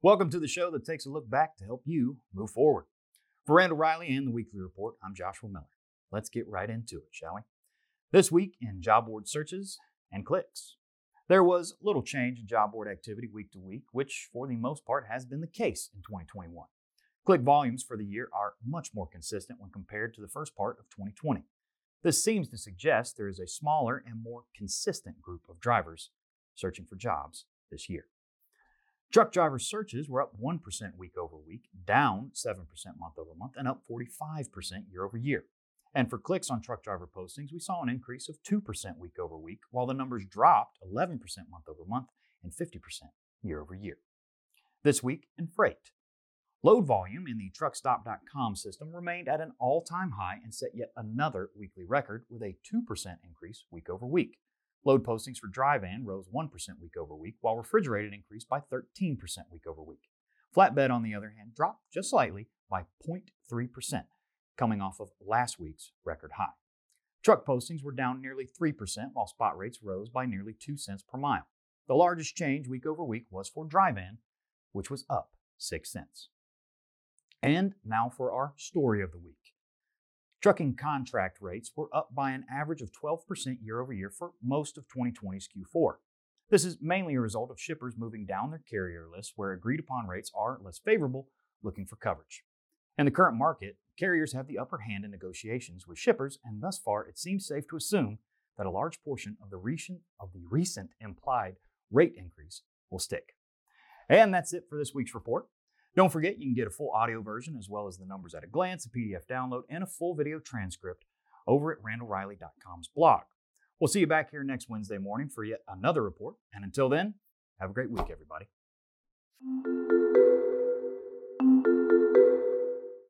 Welcome to the show that takes a look back to help you move forward. For Randall Reilly and the Weekly Report, I'm Joshua Miller. Let's get right into it, shall we? This week in job board searches and clicks. There was little change in job board activity week to week, which for the most part has been the case in 2021. Click volumes for the year are much more consistent when compared to the first part of 2020. This seems to suggest there is a smaller and more consistent group of drivers searching for jobs this year. Truck driver searches were up 1% week over week, down 7% month over month, and up 45% year over year. And for clicks on truck driver postings, we saw an increase of 2% week over week, while the numbers dropped 11% month over month and 50% year over year. This week in freight, load volume in the truckstop.com system remained at an all time high and set yet another weekly record with a 2% increase week over week. Load postings for dry van rose 1% week over week, while refrigerated increased by 13% week over week. Flatbed, on the other hand, dropped just slightly by 0.3%, coming off of last week's record high. Truck postings were down nearly 3%, while spot rates rose by nearly 2 cents per mile. The largest change week over week was for dry van, which was up 6 cents. And now for our story of the week. Trucking contract rates were up by an average of 12% year over year for most of 2020's Q4. This is mainly a result of shippers moving down their carrier list where agreed upon rates are less favorable, looking for coverage. In the current market, carriers have the upper hand in negotiations with shippers, and thus far it seems safe to assume that a large portion of the recent, of the recent implied rate increase will stick. And that's it for this week's report. Don't forget, you can get a full audio version as well as the numbers at a glance, a PDF download, and a full video transcript over at randallreilly.com's blog. We'll see you back here next Wednesday morning for yet another report. And until then, have a great week, everybody.